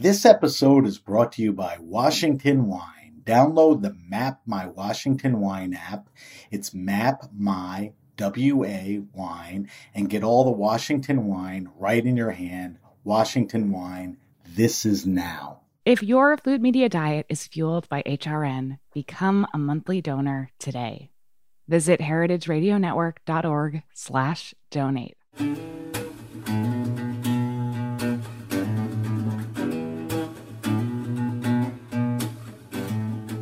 This episode is brought to you by Washington Wine. Download the Map My Washington Wine app. It's Map My WA Wine and get all the Washington wine right in your hand. Washington Wine, this is now. If your food media diet is fueled by HRN, become a monthly donor today. Visit heritageradionetwork.org slash donate.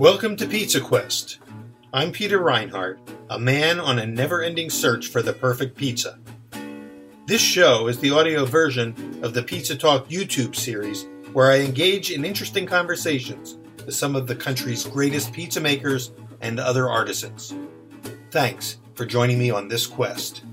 Welcome to Pizza Quest. I'm Peter Reinhart, a man on a never ending search for the perfect pizza. This show is the audio version of the Pizza Talk YouTube series where I engage in interesting conversations with some of the country's greatest pizza makers and other artisans. Thanks for joining me on this quest.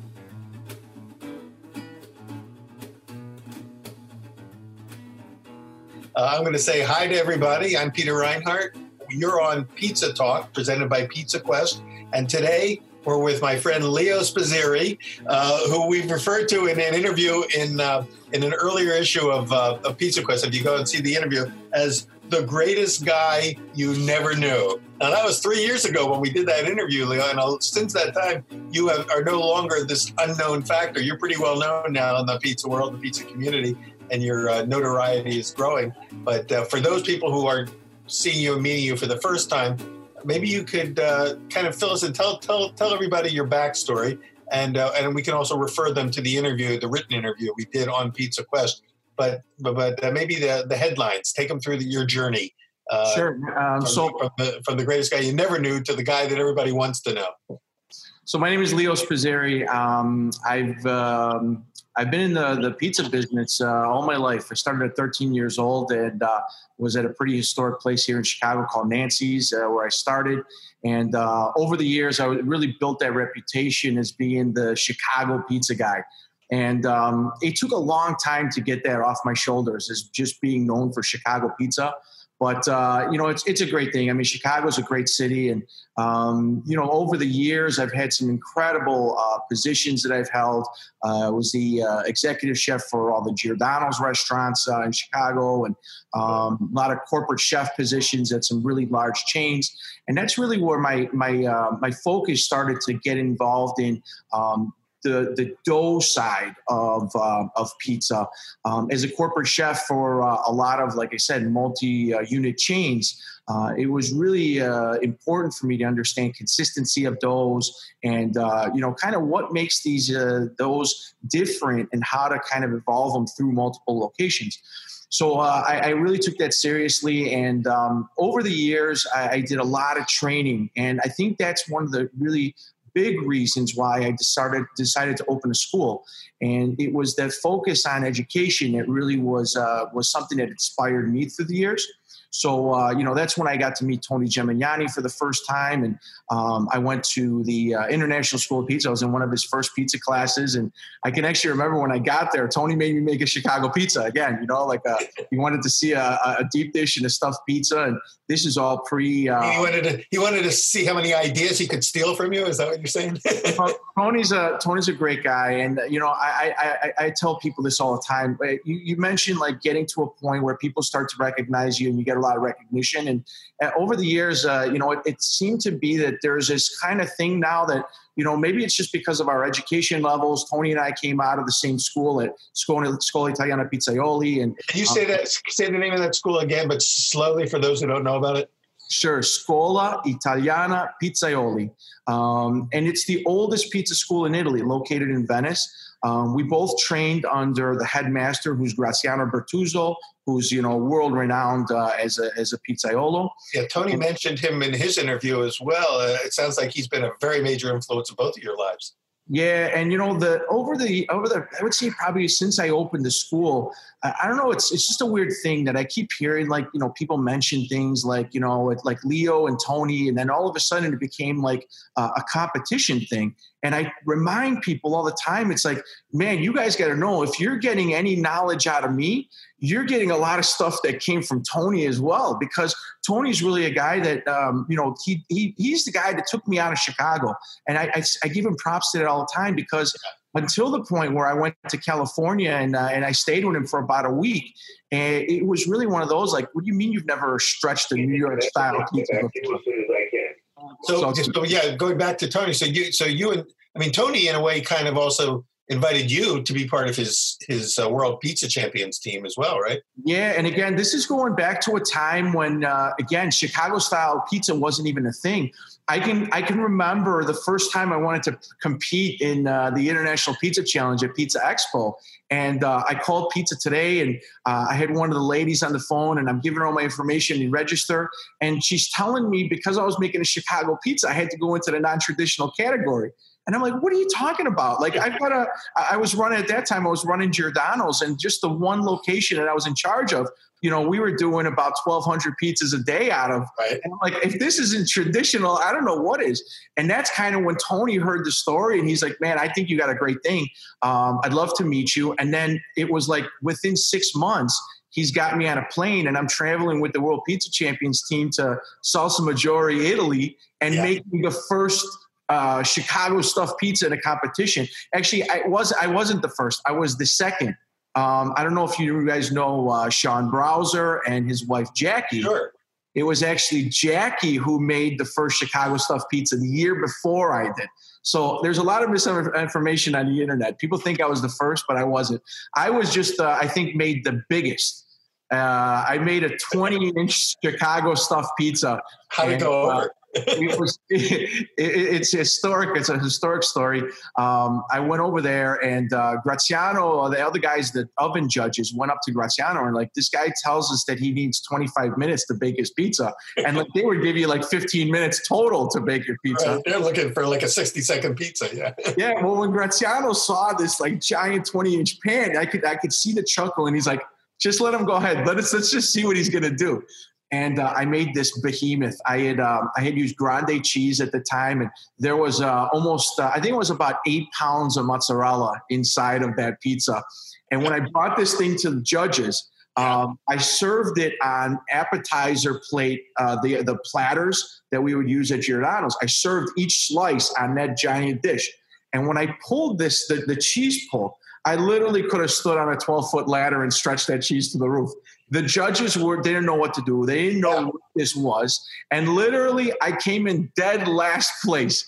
Uh, I'm going to say hi to everybody. I'm Peter Reinhart. You're on Pizza Talk, presented by Pizza Quest. And today we're with my friend Leo Spizzirri, uh, who we've referred to in an interview in uh, in an earlier issue of, uh, of Pizza Quest. If you go and see the interview, as the greatest guy you never knew. Now that was three years ago when we did that interview, Leo. And since that time, you have, are no longer this unknown factor. You're pretty well known now in the pizza world, the pizza community, and your uh, notoriety is growing. But uh, for those people who are seeing you and meeting you for the first time, maybe you could uh, kind of fill us and tell tell tell everybody your backstory, and uh, and we can also refer them to the interview, the written interview we did on Pizza Quest. But but, but uh, maybe the the headlines, take them through the, your journey. Uh, sure. Um, from, so from the, from the greatest guy you never knew to the guy that everybody wants to know. So my name is Leo Spizzirri. Um, I've um, I've been in the, the pizza business uh, all my life. I started at 13 years old and uh, was at a pretty historic place here in Chicago called Nancy's, uh, where I started. And uh, over the years, I really built that reputation as being the Chicago pizza guy. And um, it took a long time to get that off my shoulders as just being known for Chicago pizza. But uh, you know, it's it's a great thing. I mean, Chicago's a great city, and um, you know, over the years, I've had some incredible uh, positions that I've held. Uh, I was the uh, executive chef for all the Giordano's restaurants uh, in Chicago, and um, a lot of corporate chef positions at some really large chains. And that's really where my my uh, my focus started to get involved in um, the, the dough side of, uh, of pizza. Um, as a corporate chef for uh, a lot of, like I said, multi unit chains, uh, it was really uh, important for me to understand consistency of doughs and, uh, you know, kind of what makes these uh, doughs different and how to kind of evolve them through multiple locations. So uh, I, I, really took that seriously, and um, over the years, I, I, did a lot of training, and I think that's one of the really big reasons why I decided decided to open a school, and it was that focus on education that really was uh, was something that inspired me through the years. So, uh, you know, that's when I got to meet Tony Gemignani for the first time. And um, I went to the uh, International School of Pizza. I was in one of his first pizza classes. And I can actually remember when I got there, Tony made me make a Chicago pizza again, you know, like a, uh, he wanted to see a, a deep dish and a stuffed pizza. And this is all pre. Uh, he, wanted to, he wanted to see how many ideas he could steal from you. Is that what you're saying? Tony's a, Tony's a great guy. And, you know, I, I, I, tell people this all the time. You, you mentioned like getting to a point where people start to recognize you and you get a lot of recognition. And uh, over the years, uh, you know, it, it, seemed to be that there's this kind of thing now that, you know, maybe it's just because of our education levels. Tony and I came out of the same school at Scuola, Scuola Italiana Pizzaioli. And Can you say um, that, say the name of that school again, but slowly for those who don't know about it? Sure, Scuola Italiana Pizzaioli. Um, and it's the oldest pizza school in Italy, located in Venice. Um, we both trained under the headmaster, who's Graziano Bertuzzo, who's you know world renowned uh, as a as a pizzaiolo. Yeah, Tony mentioned him in his interview as well. Uh, it sounds like he's been a very major influence in both of your lives. Yeah, and you know the over the over the I would say probably since I opened the school, I, I, don't know. It's it's just a weird thing that I keep hearing like you know people mention things like you know like Leo and Tony, and then all of a sudden it became like uh, a competition thing. And I remind people all the time, it's like, man, you guys got to know if you're getting any knowledge out of me, you're getting a lot of stuff that came from Tony as well, because Tony's really a guy that, um, you know, he, he, he's the guy that took me out of Chicago. And I, I, I give him props to that all the time because until the point where I went to California and uh, and I stayed with him for about a week, and it was really one of those like, what do you mean you've never stretched a New York style pizza before? So, so yeah, going back to Tony. So you, so you and I mean Tony, in a way, kind of also invited you to be part of his his uh, World Pizza Champions team as well, right? Yeah, and again, this is going back to a time when uh, again Chicago style pizza wasn't even a thing. I can I can remember the first time I wanted to compete in uh, the International Pizza Challenge at Pizza Expo, and uh, I called Pizza Today, and uh, I had one of the ladies on the phone, and I'm giving her all my information and register, and she's telling me because I was making a Chicago pizza, I had to go into the non-traditional category. And I'm like, what are you talking about? Like, I've got a, I was running at that time, I was running Giordano's, and just the one location that I was in charge of, you know, we were doing about 1,200 pizzas a day out of. Right. And I'm like, if this isn't traditional, I don't know what is. And that's kind of when Tony heard the story and he's like, man, I think you got a great thing. Um, I'd love to meet you. And then it was like within six months, he's got me on a plane and I'm traveling with the World Pizza Champions team to Salsomaggiore, Italy, and Yeah. making the first uh, Chicago stuffed pizza in a competition. Actually, I was I wasn't the first. I was the second. Um, I don't know if you guys know uh, Sean Browser and his wife Jackie. Sure. It was actually Jackie who made the first Chicago stuffed pizza the year before I did. So there's a lot of misinformation on the internet. People think I was the first, but I wasn't. I was just, uh, I think, made the biggest. Uh, I made a 20 inch Chicago stuffed pizza. How'd it And, go uh, over? It was it, it's historic it's a historic story um, i went over there and uh, graziano the other guys the oven judges went up to graziano and like this guy tells us that he needs 25 minutes to bake his pizza and like they would give you like 15 minutes total to bake your pizza Right. They're looking for like a 60 second pizza. Yeah. yeah well when graziano saw this like giant 20 inch pan i could i could see the chuckle and he's like just let him go ahead let us let's just see what he's gonna do and uh, I made this behemoth. I had um, I had used grande cheese at the time, and there was uh, almost uh, I think it was about eight pounds of mozzarella inside of that pizza. And when I brought this thing to the judges, um, I served it on appetizer plate, uh, the the platters that we would use at Giordano's. I served each slice on that giant dish. And when I pulled this, the, the cheese pull, I literally could have stood on a 12 foot ladder and stretched that cheese to the roof. The judges were they didn't know what to do. They didn't know Yeah. what this was. And literally I came in dead last place.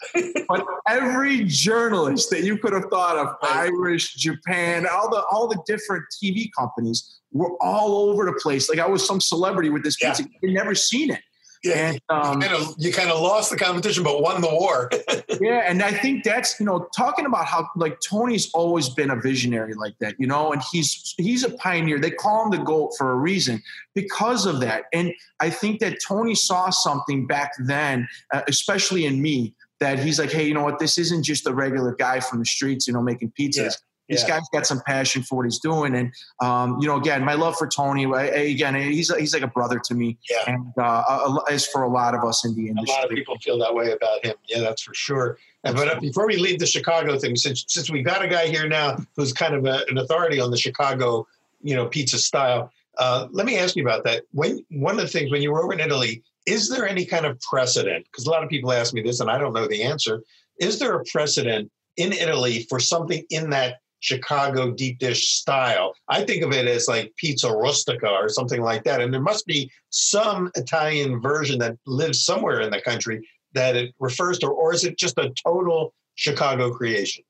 but every journalist that you could have thought of, Irish, Japan, all the all the different TV companies were all over the place. Like I was some celebrity with this Yeah. pizza. You'd never seen it. Yeah. And um, you, kind of, you kind of lost the competition, but won the war. yeah, and I think that's you know talking about how like Tony's always been a visionary like that, you know, and he's he's a pioneer. They call him the goat for a reason because of that. And I think that Tony saw something back then, uh, especially in me, that he's like, hey, you know what? This isn't just a regular guy from the streets, you know, making pizzas. Yeah, This yeah. guy's got some passion for what he's doing, and um, you know, again, my love for Tony. I, again, he's he's like a brother to me, Yeah. and uh, as for a lot of us in the A lot of people feel that way about him. Yeah, that's for sure. And, but uh, before we leave the Chicago thing, since since we've got a guy here now who's kind of a, an authority on the Chicago, you know, pizza style, uh, let me ask you about that. When one of the things when you were over in Italy, is there any kind of precedent? Because a lot of people ask me this, and I don't know the answer. Is there a precedent in Italy for something in that Chicago deep dish style? I think of it as like pizza rustica or something like that, and there must be some Italian version that lives somewhere in the country that it refers to, or is it just a total Chicago creation?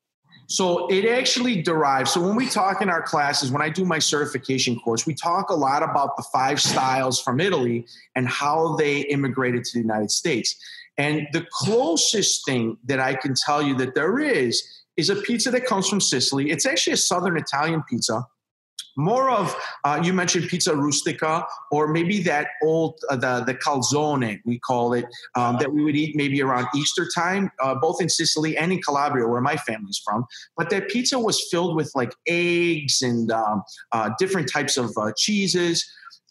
So it actually derives. So when we talk in our classes, when I do my certification course, we talk a lot about the five styles from Italy and how they immigrated to the United States. And the closest thing that I can tell you that there is is a pizza that comes from Sicily. It's actually a Southern Italian pizza. More of uh, you mentioned pizza rustica, or maybe that old uh, the the calzone we call it um, that we would eat maybe around Easter time, uh, both in Sicily and in Calabria, where my family's from. But that pizza was filled with like eggs and um, uh, different types of uh, cheeses.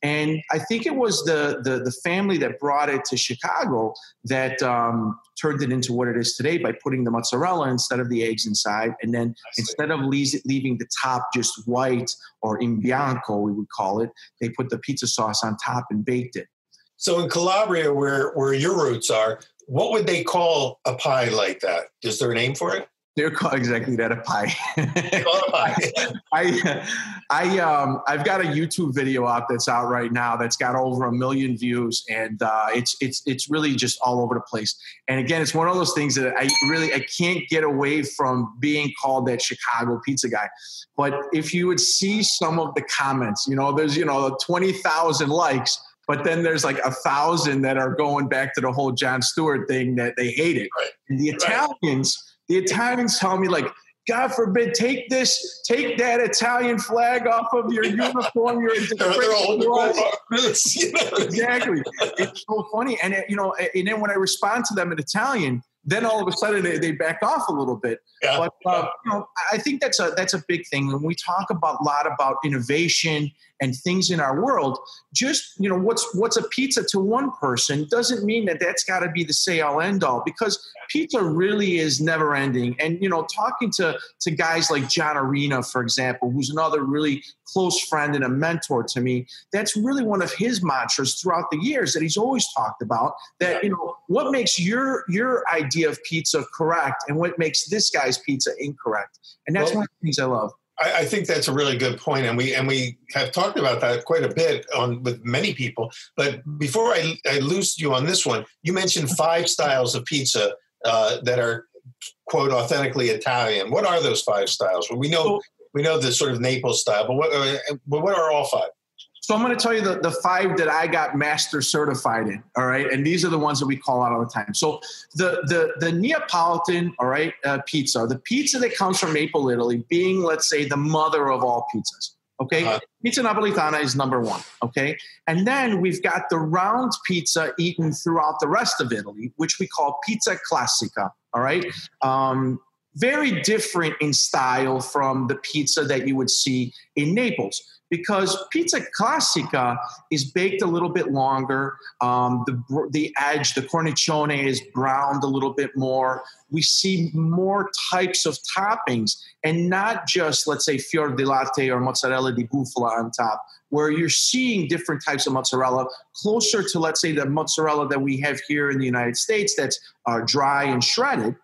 And I think it was the, the the family that brought it to Chicago that um, turned it into what it is today by putting the mozzarella instead of the eggs inside, and then instead of leaving the top just white or in bianco, we would call it, they put the pizza sauce on top and baked it. So in Calabria, where where your roots are, what would they call a pie like that? Is there a name for it? They're called exactly that a pie. Call a pie. I, I, um, I've got a YouTube video out that's out right now that's got over a million views, and uh, it's it's it's really just all over the place. And again, it's one of those things that I really I can't get away from being called that Chicago pizza guy. But if you would see some of the comments, you know, there's you know twenty thousand likes. But then there's like a thousand that are going back to the whole Jon Stewart thing that they hate it. Right. The. Italians, the Italians tell me like, God forbid, take this, take that Italian flag off of your uniform. You're a They're, they're all disgrace you to us." know? exactly. It's so funny. And, it, you know, and then when I respond to them in Italian, then all of a sudden they, they back off a little bit. Yeah. But uh, you know, I think that's a that's a big thing when we talk about a lot about innovation and things in our world. Just you know, what's what's a pizza to one person doesn't mean that that's got to be the say all end all because pizza really is never ending. And you know, talking to to guys like John Arena, for example, who's another really close friend and a mentor to me. That's really one of his mantras throughout the years that he's always talked about. That you know, what makes your your idea of pizza correct and what makes this guy's pizza incorrect. And that's Well- one of the things I love. I, I think that's a really good point, and we and we have talked about that quite a bit on with many people. But before I, I lose you on this one, you mentioned five styles of pizza uh, that are quote authentically Italian. What are those five styles? Well, we know we know the sort of Naples style, but what uh, but what are all five? So I'm going to tell you the, the five that I got master certified in. All right, and these are the ones that we call out all the time. So the the the Neapolitan, all right, uh, pizza, the pizza that comes from Naples, Italy, being let's say the mother of all pizzas. Okay, Uh-huh. pizza napolitana is number one. Okay, and then we've got the round pizza eaten throughout the rest of Italy, which we call pizza classica. All right. Um, very different in style from the pizza that you would see in Naples because pizza classica is baked a little bit longer. Um, the the edge, the cornicione is browned a little bit more. We see more types of toppings and not just let's say fior di latte or mozzarella di bufala on top, where you're seeing different types of mozzarella closer to let's say the mozzarella that we have here in the United States that's uh, dry and shredded.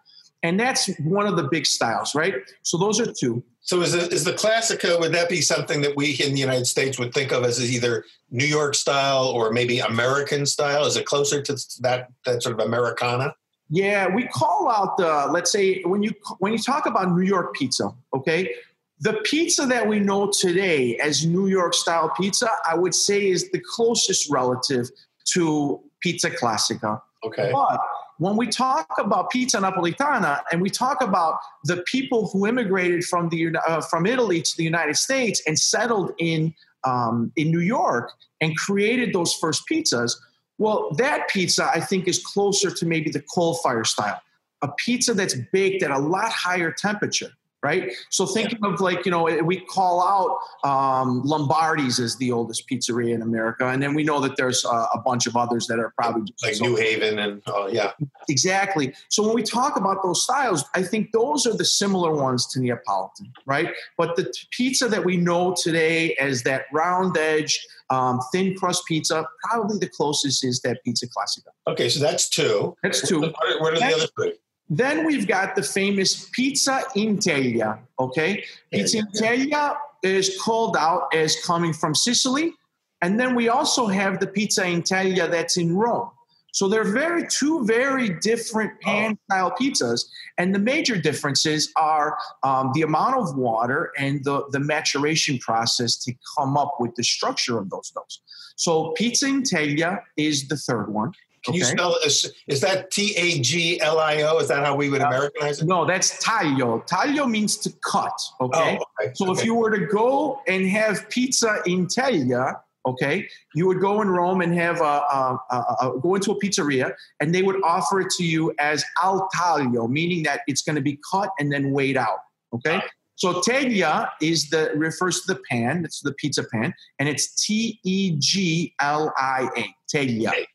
And that's one of the big styles, right? So those are two. So is the, is the Classica, would that be something that we in the United States would think of as either New York style or maybe American style? Is it closer to that, that sort of Americana? Yeah, we call out the let's say when you when you talk about New York pizza, okay? The pizza that we know today as New York style pizza, I would say is the closest relative to pizza classica. Okay. But when we talk about pizza napolitana and we talk about the people who immigrated from the uh, from Italy to the United States and settled in um, in New York and created those first pizzas, well, that pizza I think is closer to maybe the coal fire style, a pizza that's baked at a lot higher temperature. Right, so thinking of like you know, we call out um, Lombardi's as the oldest pizzeria in America, and then we know that there's uh, a bunch of others that are probably just Like as New. Haven and, oh, yeah. Exactly. So when we talk about those styles, I think those are the similar ones to Neapolitan, right? But the t- pizza that we know today as that round edge, um, thin crust pizza, probably the closest is that pizza classica. Okay, so that's two. That's two. What are, what are the other three? Then we've got the famous pizza in teglia. Okay, pizza in teglia is called out as coming from Sicily, and then we also have the pizza in teglia that's in Rome. So they're very two very different pan style pizzas, and the major differences are um, the amount of water and the the maturation process to come up with the structure of those doughs. So pizza in teglia is the third one. Can you spell is, is that T A G L I O? Is that how we would uh, Americanize it? No, that's taglio. Taglio means to cut. Okay. Oh, okay. So if you were to go and have pizza in teglia, okay, you would go in Rome and have a, a, a, a go into a pizzeria, and they would offer it to you as al taglio, meaning that it's going to be cut and then weighed out. Okay. So teglia is the refers to the pan. It's the pizza pan, and it's T E G L I A. Teglia. Okay.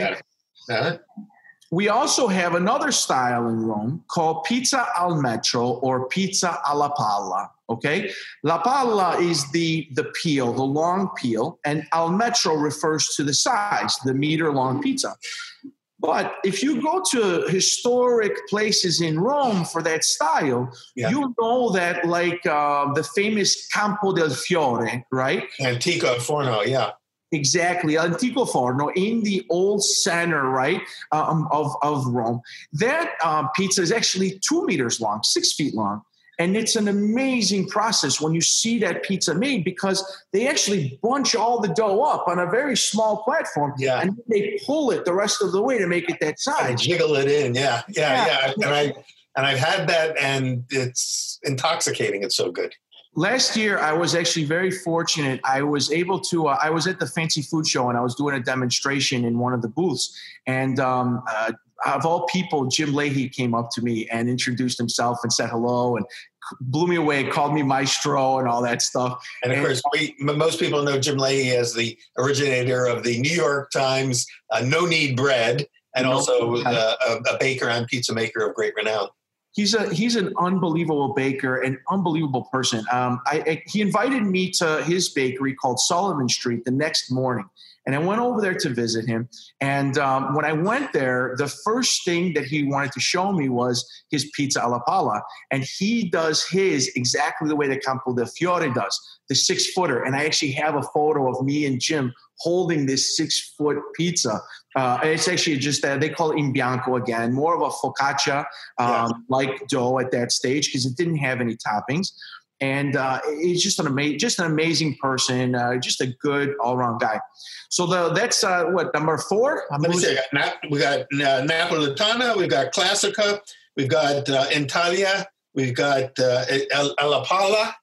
Got it. Uh-huh. We also have another style in Rome called pizza al metro or pizza alla pala. Okay, la pala is the the peel, the long peel, and al metro refers to the size, the meter long pizza. But if you go to historic places in Rome for that style, Yeah. you know that like uh, the famous Campo del Fiore, right? Antico Forno, yeah. Exactly, Antico Forno in the old center, right, um, of, of Rome. That uh, pizza is actually two meters long, six feet long. And it's an amazing process when you see that pizza made because they actually bunch all the dough up on a very small platform Yeah. and they pull it the rest of the way to make it that size. jiggle it in, yeah, yeah, Yeah. yeah. And I and I've had that, and it's intoxicating. It's so good. Last year, I was actually very fortunate. I was able to. Uh, I was at the Fancy Food Show and I was doing a demonstration in one of the booths. And um, uh, of all people, Jim Lahey came up to me and introduced himself and said hello and blew me away, called me maestro and all that stuff. And of And- course, we most people know Jim Lahey as the originator of the New York Times uh, "No Knead Bread," and also uh, a, a baker and pizza maker of great renown. He's a he's an unbelievable baker, an unbelievable person. Um, I, I he invited me to his bakery called Sullivan Street the next morning, and I went over there to visit him. And um, when I went there, the first thing that he wanted to show me was his pizza alla pala, and he does his exactly the way that Campo del Fiore does, the six footer. And I actually have a photo of me and Jim holding this six foot pizza. Uh, it's actually just that they call it in bianco again, more of a focaccia um, like dough at that stage because it didn't have any toppings. And uh, he's just an amazing, just an amazing person, uh, just a good all-around guy. So the that's uh, what number four. Let me losing- see. I got Nap- We got uh, Napolitana. We've got Classica. We've got uh, Italia. We've got uh, El- Alla Pala.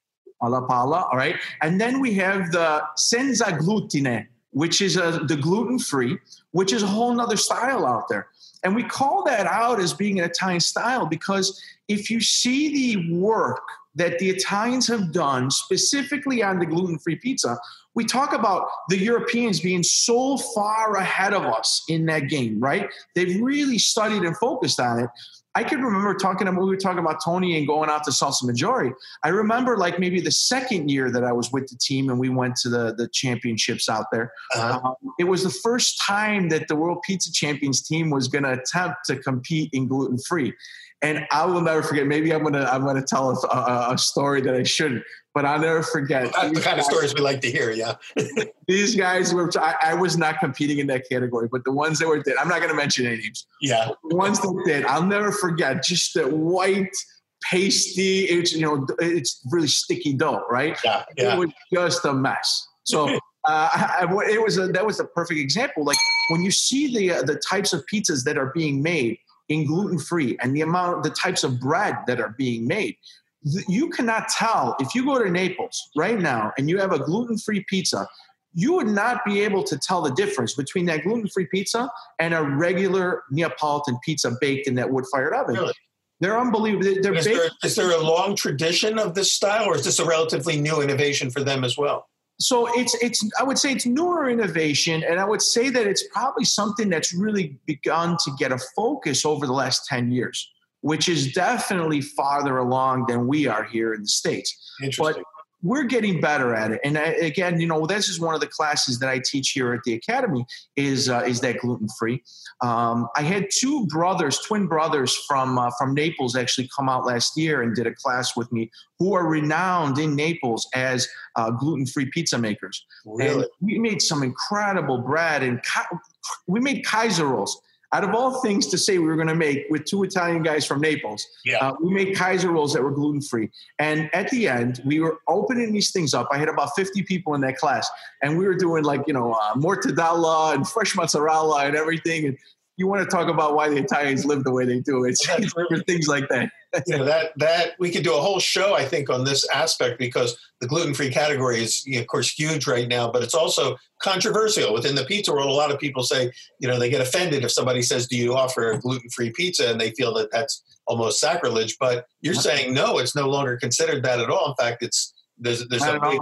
alla pala. All right, and then we have the senza glutine, which is uh, the gluten-free, which is a whole nother style out there. And we call that out as being an Italian style because if you see the work that the Italians have done specifically on the gluten-free pizza, we talk about the Europeans being so far ahead of us in that game, right? They've really studied and focused on it. I can remember talking about we were talking about Tony and going out to Salsomaggiore. I remember like maybe the second year that I was with the team and we went to the the championships out there. Uh-huh. Um, it was the first time that the World Pizza Champions team was going to attempt to compete in gluten free. And I will never forget. Maybe I'm gonna I'm gonna tell a, a, a story that I shouldn't, but I'll never forget. That's the kind of stories we like to hear. Yeah. These guys were. I, I was not competing in that category, but the ones that were did. I'm not going to mention any names. Yeah. The ones that did, I'll never forget. Just the white pasty. It's you know it's really sticky dough, right? Yeah. yeah. It was just a mess. So uh, I, I- it was a, that was a perfect example. Like when you see the uh, the types of pizzas that are being made in gluten free and the amount the types of bread that are being made, you cannot tell if you go to Naples right now and you have a gluten free pizza. You would not be able to tell the difference between that gluten free pizza and a regular Neapolitan pizza baked in that wood fired oven. Really? They're unbelievable. They're, Is there, is there a long tradition of this style, or is this a relatively new innovation for them as well? So it's it's I would say it's newer innovation, and I would say that it's probably something that's really begun to get a focus over the last ten years, which is definitely farther along than we are here in the states. Interesting. We're getting better at it, and I, again, you know, this is one of the classes that I teach here at the academy is uh, is that gluten free. Um, I had two brothers, twin brothers from uh, from Naples, actually come out last year and did a class with me, who are renowned in Naples as uh, gluten free pizza makers. really? And we made some incredible bread and ki- we made Kaiser rolls. Out of all things to say we were going to make with two Italian guys from Naples, Yeah. uh, we made Kaiser rolls that were gluten free. And at the end, we were opening these things up. I had about 50 people in that class, and we were doing like, you know, uh, mortadella and fresh mozzarella and everything. And you want to talk about why the Italians live the way they do. It's, things like that. you know that that we could do a whole show i think on this aspect because the gluten-free category is you know, of course huge right now but it's also controversial. Within the pizza world a lot of people say you know they get offended if somebody says do you offer a gluten-free pizza? and they feel that that's almost sacrilege but you're saying no it's no longer considered that at all. In fact it's there's there's a big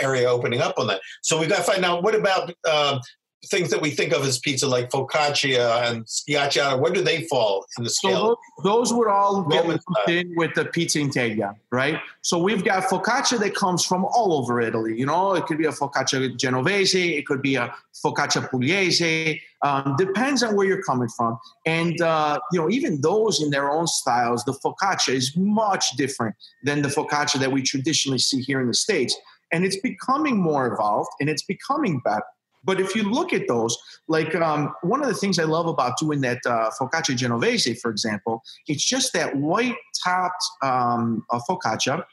area opening up on that. So we've got to find out what about um, things that we think of as pizza, like focaccia and schiacciata, where do they fall in the scale? So those, would all get lumped in with the pizza in teglia, right? So we've got focaccia that comes from all over Italy. You know, it could be a focaccia genovese, it could be a focaccia pugliese. Um, depends on where you're coming from, and uh, you know, even those in their own styles, the focaccia is much different than the focaccia that we traditionally see here in the states, and it's becoming more evolved and it's becoming better. But if you look at those, like um, one of the things I love about doing that uh, focaccia genovese, for example, it's just that white topped um, uh, focaccia.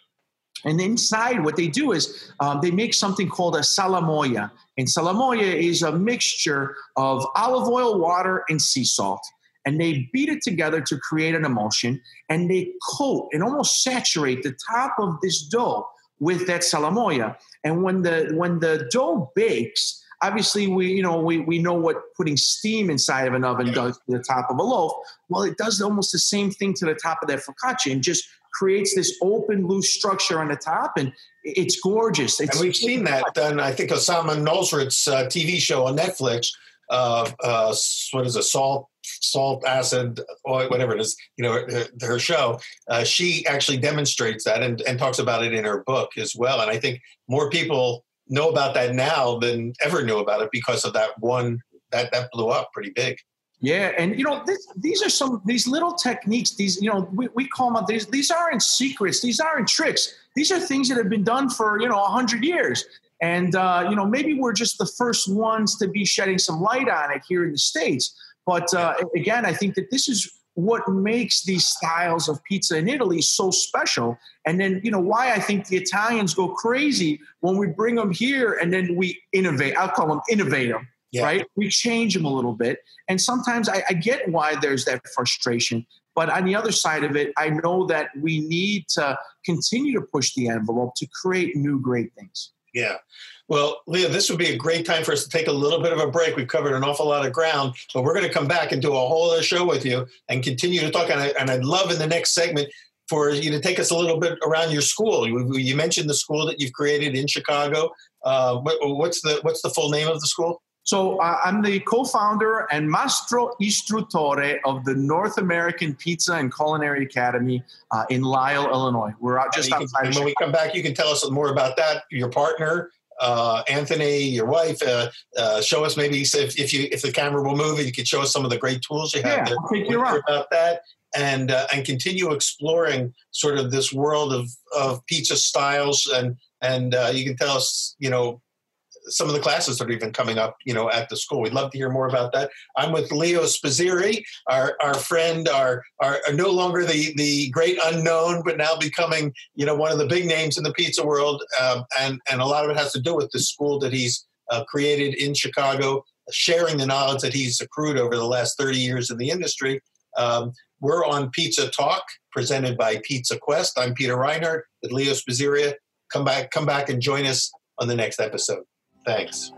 And inside, what they do is um, they make something called a salamoia. And salamoia is a mixture of olive oil, water, and sea salt. And they beat it together to create an emulsion. And they coat and almost saturate the top of this dough with that salamoia. And when the when the dough bakes, obviously we you know we, we know what putting steam inside of an oven does to the top of a loaf well it does almost the same thing to the top of that focaccia and just creates this open loose structure on the top and it's gorgeous it's, And we've seen that done. I think Samin Nosrat's uh, TV show on Netflix. Uh, uh, what is it? Salt, salt, acid, oil, whatever it is. You know, her, her show. Uh, she actually demonstrates that and, and talks about it in her book as well. And I think more people know about that now than ever knew about it because of that one that that blew up pretty big. Yeah, and you know this, these are some these little techniques. These you know we, we call them these these aren't secrets. These aren't tricks. These are things that have been done for you know hundred years. And uh, you know maybe we're just the first ones to be shedding some light on it here in the states. But uh, again, I think that this is what makes these styles of pizza in Italy so special. And then, you know, why I think the Italians go crazy when we bring them here and then we innovate. I'll call them innovate them, Yeah. right? We change them a little bit. And sometimes I, I get why there's that frustration. But on the other side of it, I know that we need to continue to push the envelope to create new great things. Yeah. Well, Leo, this would be a great time for us to take a little bit of a break. We've covered an awful lot of ground, but we're going to come back and do a whole other show with you and continue to talk. And, I, and I'd love in the next segment for you to take us a little bit around your school. You, you mentioned the school that you've created in Chicago. Uh, what, what's the what's the full name of the school? So uh, I'm the co-founder and mastro istruttore of the North American Pizza and Culinary Academy uh, in Lisle, Illinois. We're out just outside can- when we come back, you can tell us more about that. Your partner, uh, Anthony, your wife. Uh, uh, show us maybe if, if you if the camera will move, you could show us some of the great tools you have Yeah, there. I'll take We'll you hear around. about that and uh, and continue exploring sort of this world of of pizza styles and and uh, you can tell us you know some of the classes that are even coming up you know at the school we'd love to hear more about that i'm with leo spizzirri our our friend our, our no longer the the great unknown but now becoming you know one of the big names in the pizza world um, and and a lot of it has to do with the school that he's uh, created in chicago sharing the knowledge that he's accrued over the last 30 years in the industry um, we're on Pizza Talk, presented by Pizza Quest. I'm Peter Reinhart with Leo Spizzirri. Come back, come back and join us on the next episode. Thanks.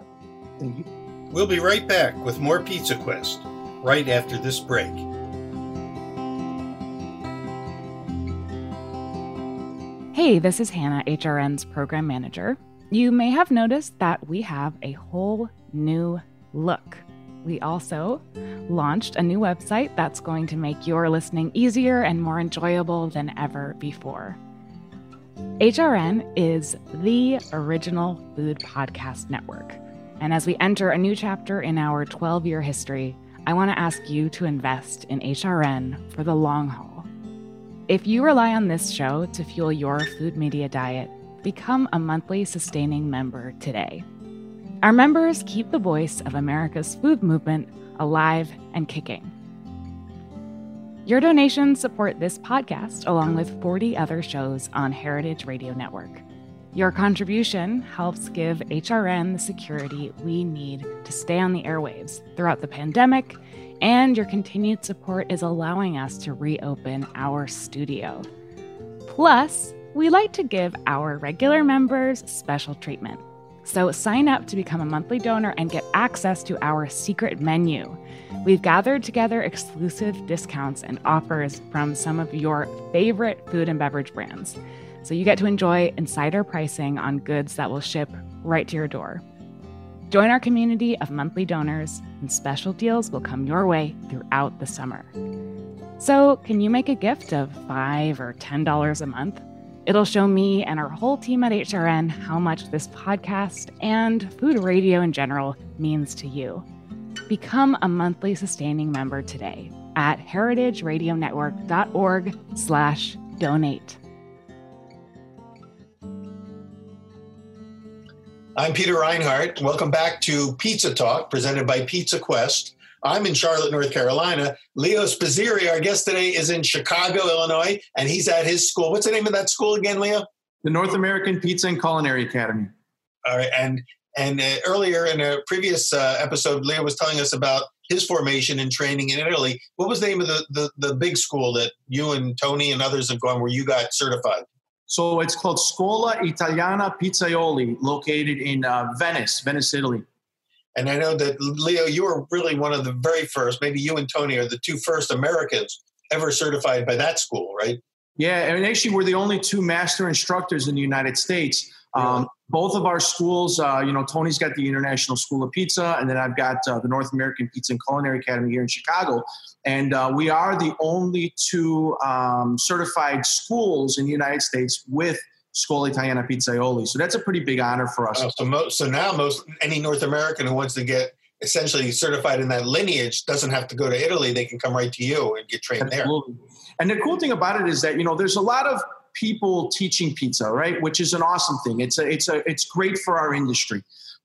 Thank you. We'll be right back with more Pizza Quest right after this break. Hey, this is Hannah, HRN's program manager. You may have noticed that we have a whole new look. We also launched a new website that's going to make your listening easier and more enjoyable than ever before. HRN is the original food podcast network. And as we enter a new chapter in our 12 year history, I want to ask you to invest in HRN for the long haul. If you rely on this show to fuel your food media diet, become a monthly sustaining member today. Our members keep the voice of America's food movement alive and kicking. Your donations support this podcast along with 40 other shows on Heritage Radio Network. Your contribution helps give HRN the security we need to stay on the airwaves throughout the pandemic, and your continued support is allowing us to reopen our studio. Plus, we like to give our regular members special treatment. So sign up to become a monthly donor and get access to our secret menu. We've gathered together exclusive discounts and offers from some of your favorite food and beverage brands. So you get to enjoy insider pricing on goods that will ship right to your door. Join our community of monthly donors, and special deals will come your way throughout the summer. So, can you make a gift of 5 or $10 a month? It'll show me and our whole team at HRN how much this podcast and food radio in general means to you. Become a monthly sustaining member today at heritageradionetwork.org/donate. I'm Peter Reinhart. Welcome back to Pizza Talk, presented by Pizza Quest. I'm in Charlotte, North Carolina. Leo Spizzirri, our guest today, is in Chicago, Illinois, and he's at his school. What's the name of that school again, Leo? The North American Pizza and Culinary Academy. All right, and and uh, earlier in a previous uh, episode, Leo was telling us about his formation and training in Italy. What was the name of the, the, the big school that you and Tony and others have gone where you got certified? So it's called Scuola Italiana Pizzaioli, located in uh, Venice, Venice, Italy. And I know that Leo, you were really one of the very first. Maybe you and Tony are the two first Americans ever certified by that school, right? Yeah, and actually, we're the only two master instructors in the United States. Um, both of our schools, uh, you know, Tony's got the International School of Pizza, and then I've got uh, the North American Pizza and Culinary Academy here in Chicago. And uh, we are the only two um, certified schools in the United States with Scuola Italiana Pizzaioli. So that's a pretty big honor for us. Oh, so, most, so now most any North American who wants to get essentially certified in that lineage doesn't have to go to Italy. They can come right to you and get trained Absolutely. there. And the cool thing about it is that you know there's a lot of people teaching pizza, right? Which is an awesome thing. It's a, it's a, it's great for our industry.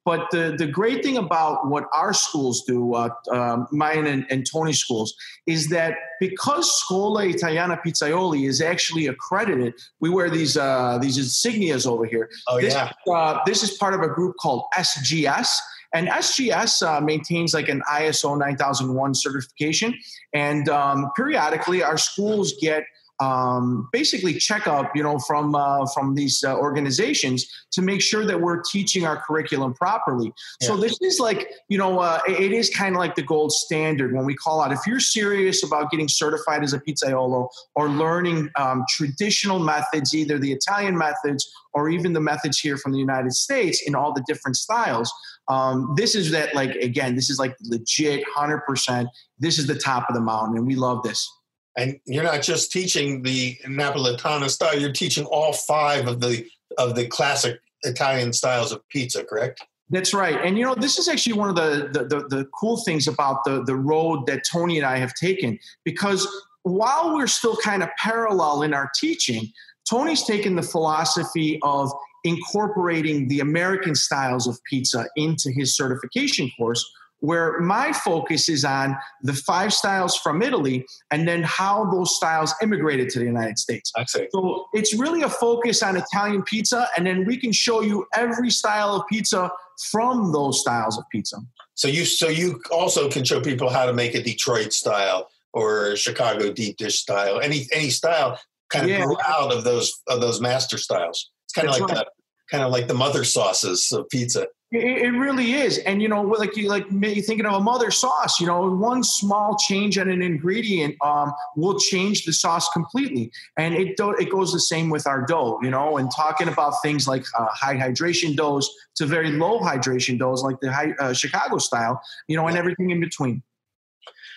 But the, the great thing about what our schools do, uh, uh, mine and, and Tony's schools, is that because Scuola Italiana Pizzaioli is actually accredited, we wear these uh, these insignias over here. Oh, this, yeah. Uh, this is part of a group called SGS. And SGS uh, maintains like an ISO 9001 certification. And um, periodically, our schools get um, basically checkup, you know, from uh, from these uh, organizations to make sure that we're teaching our curriculum properly. Yeah. So this is like, you know, uh, it is kind of like the gold standard when we call out. If you're serious about getting certified as a pizzaiolo or learning um, traditional methods, either the Italian methods or even the methods here from the United States in all the different styles. Um, this is that like again, this is like legit, hundred percent. This is the top of the mountain, and we love this and you're not just teaching the Napolitana style; you're teaching all five of the of the classic Italian styles of pizza. Correct? That's right. And you know, this is actually one of the, the the, the cool things about the the road that Tony and I have taken because while we're still kind of parallel in our teaching, Tony's taken the philosophy of incorporating the American styles of pizza into his certification course, where my focus is on the five styles from Italy and then how those styles immigrated to the United States. So it's really a focus on Italian pizza, and then we can show you every style of pizza from those styles of pizza. So you so you also can show people how to make a Detroit style or Chicago deep dish style, any any style kind of yeah. grew out of those of those master styles. It's kind That's of like right. kind of like the mother sauces of pizza. It, it, really is, and you know, like you like thinking of a mother sauce. You know, one small change in an ingredient um, will change the sauce completely, and it do, it goes the same with our dough. You know, and talking about things like uh, high hydration doughs to very low hydration doughs, like the high, uh, Chicago style. You know, and everything in between.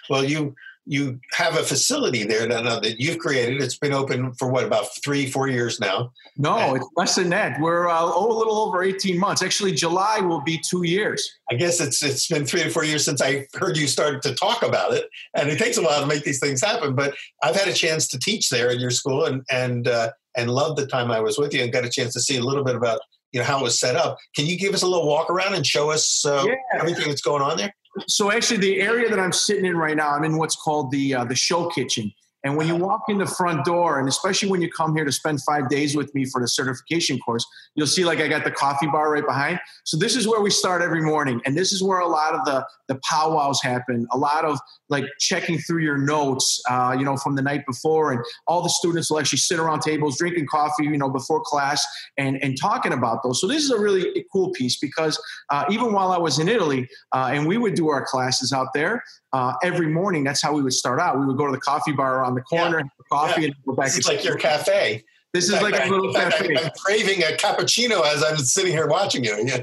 Well, you you have a facility there that, uh, that you've created. It's been open for what about three, four years now? No, and it's less than that. We're uh, oh, a little over eighteen months. Actually, July will be two years. I guess it's it's been three to four years since I heard you start to talk about it, and it takes a while to make these things happen. But I've had a chance to teach there in your school, and and uh, and loved the time I was with you, and got a chance to see a little bit about you know how it was set up. Can you give us a little walk around and show us uh, yeah. everything that's going on there? So actually, the area that I'm sitting in right now, I'm in what's called the uh, the show kitchen. And when you walk in the front door, and especially when you come here to spend five days with me for the certification course, you'll see like I got the coffee bar right behind. So this is where we start every morning, and this is where a lot of the the powwows happen. A lot of like checking through your notes, uh, you know, from the night before, and all the students will actually sit around tables drinking coffee, you know, before class and and talking about those. So this is a really cool piece because uh, even while I was in Italy, uh, and we would do our classes out there, uh, every morning. That's how we would start out. We would go to the coffee bar on the corner, yeah. coffee, yeah. and go back. It's like your cafe. This is like a little cafe. I'm craving a cappuccino as I'm sitting here watching you.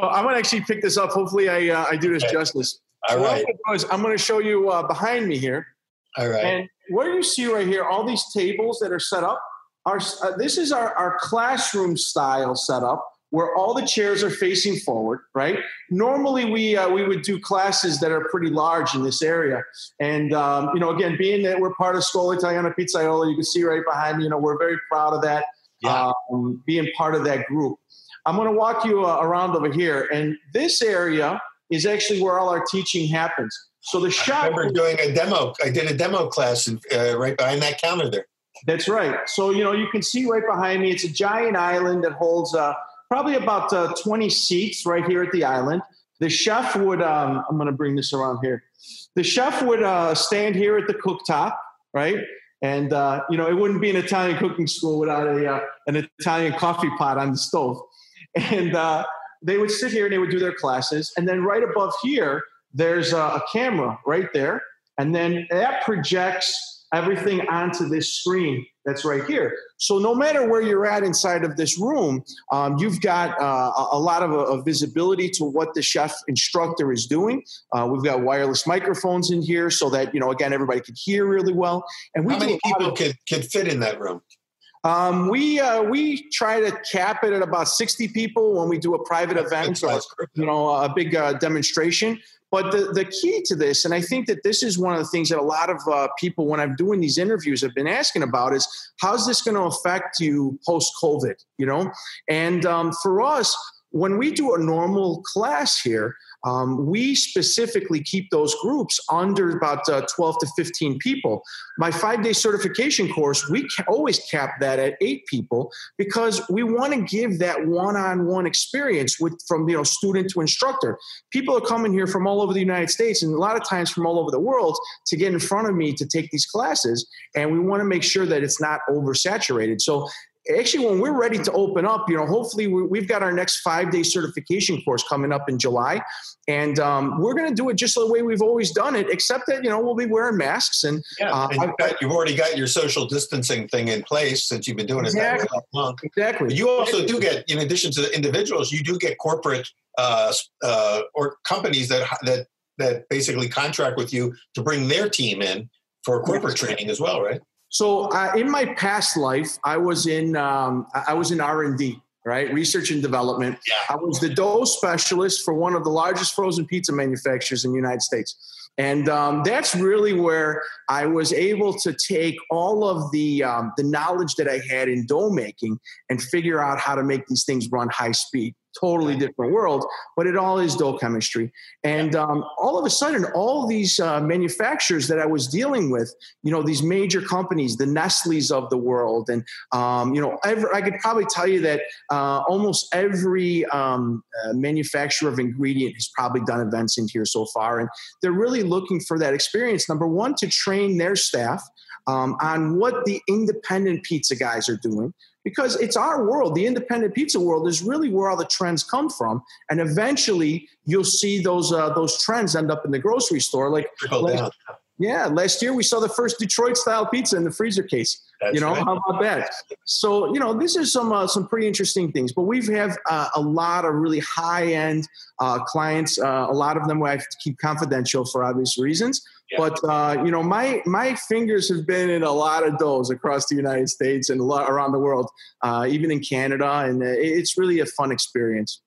Well, I'm gonna actually pick this up. Hopefully, I uh, I do this okay. justice. All so right. I'm going to show you uh, behind me here. All right. And what you see right here, all these tables that are set up, are uh, this is our, our classroom style setup where all the chairs are facing forward, right? Normally, we uh, we would do classes that are pretty large in this area, and um, you know, again, being that we're part of Scuola Italiana Pizzaioli, you can see right behind me, you know, we're very proud of that, yeah. um, being part of that group. I'm going to walk you uh, around over here, and this area is actually where all our teaching happens. So the shop. I remember doing a demo. I did a demo class in, uh, right behind that counter there. That's right. So you know you can see right behind me. It's a giant island that holds uh, probably about uh, 20 seats right here at the island. The chef would. Um, I'm going to bring this around here. The chef would uh, stand here at the cooktop, right? And uh, you know it wouldn't be an Italian cooking school without a uh, an Italian coffee pot on the stove. And they would sit here and they would do their classes. And then right above here, there's a, a camera right there. And then that projects everything onto this screen that's right here. So no matter where you're at inside of this room, um, you've got uh, a lot of uh, visibility to what the chef instructor is doing. Uh, we've got wireless microphones in here so that you know again everybody can hear really well. And we how many people of, could could fit in that room? Um, we uh, we try to cap it at about sixty people when we do a private event or you know a big uh, demonstration. But the, the key to this, and I think that this is one of the things that a lot of uh, people, when I'm doing these interviews, have been asking about is how's this going to affect you post COVID? You know, and um, for us, when we do a normal class here, um, we specifically keep those groups under about uh, 12 to 15 people. My five day certification course, we ca- always cap that at eight people because we want to give that one on one experience with from you know student to instructor. People are coming here from all over the United States and a lot of times from all over the world to get in front of me to take these classes. And we want to make sure that it's not oversaturated. So actually when we're ready to open up you know hopefully we, have got our next five day certification course coming up in july. And um, we're going to do it just the way we've always done it except that you know we'll be wearing masks and, yeah, uh, and you've, got, you've, already got your social distancing thing in place since you've been doing exactly, it that long. Exactly. But you also do get in addition to the individuals you do get corporate uh, uh, or companies that that that basically contract with you to bring their team in for corporate training as well right so uh, in my past life, I was in um, I was in R and D, right, research and development. Yeah. I was the dough specialist for one of the largest frozen pizza manufacturers in the United States. And um, that's really where I was able to take all of the um, the knowledge that I had in dough making and figure out how to make these things run high speed totally different world, but it all is dough chemistry. And um, all of a sudden, all these uh, manufacturers that I was dealing with, you know, these major companies, the Nestle's of the world, and um, you know, every, I could probably tell you that uh, almost every um, uh, manufacturer of ingredient has probably done events in here so far, and they're really looking for that experience. Number one, to train their staff. Um, on what the independent pizza guys are doing because it's our world. The independent pizza world is really where all the trends come from, and eventually you'll see those uh, those trends end up in the grocery store. Like, last, yeah, last year we saw the first Detroit style pizza in the freezer case. That's you know, right. how about that? So, you know, this is some uh, some pretty interesting things. But we have uh, a lot of really high end uh, clients. Uh, a lot of them we have to keep confidential for obvious reasons. Yeah. But uh, you know, my my fingers have been in a lot of those across the United States and a lot around the world, uh, even in Canada, and it's really a fun experience.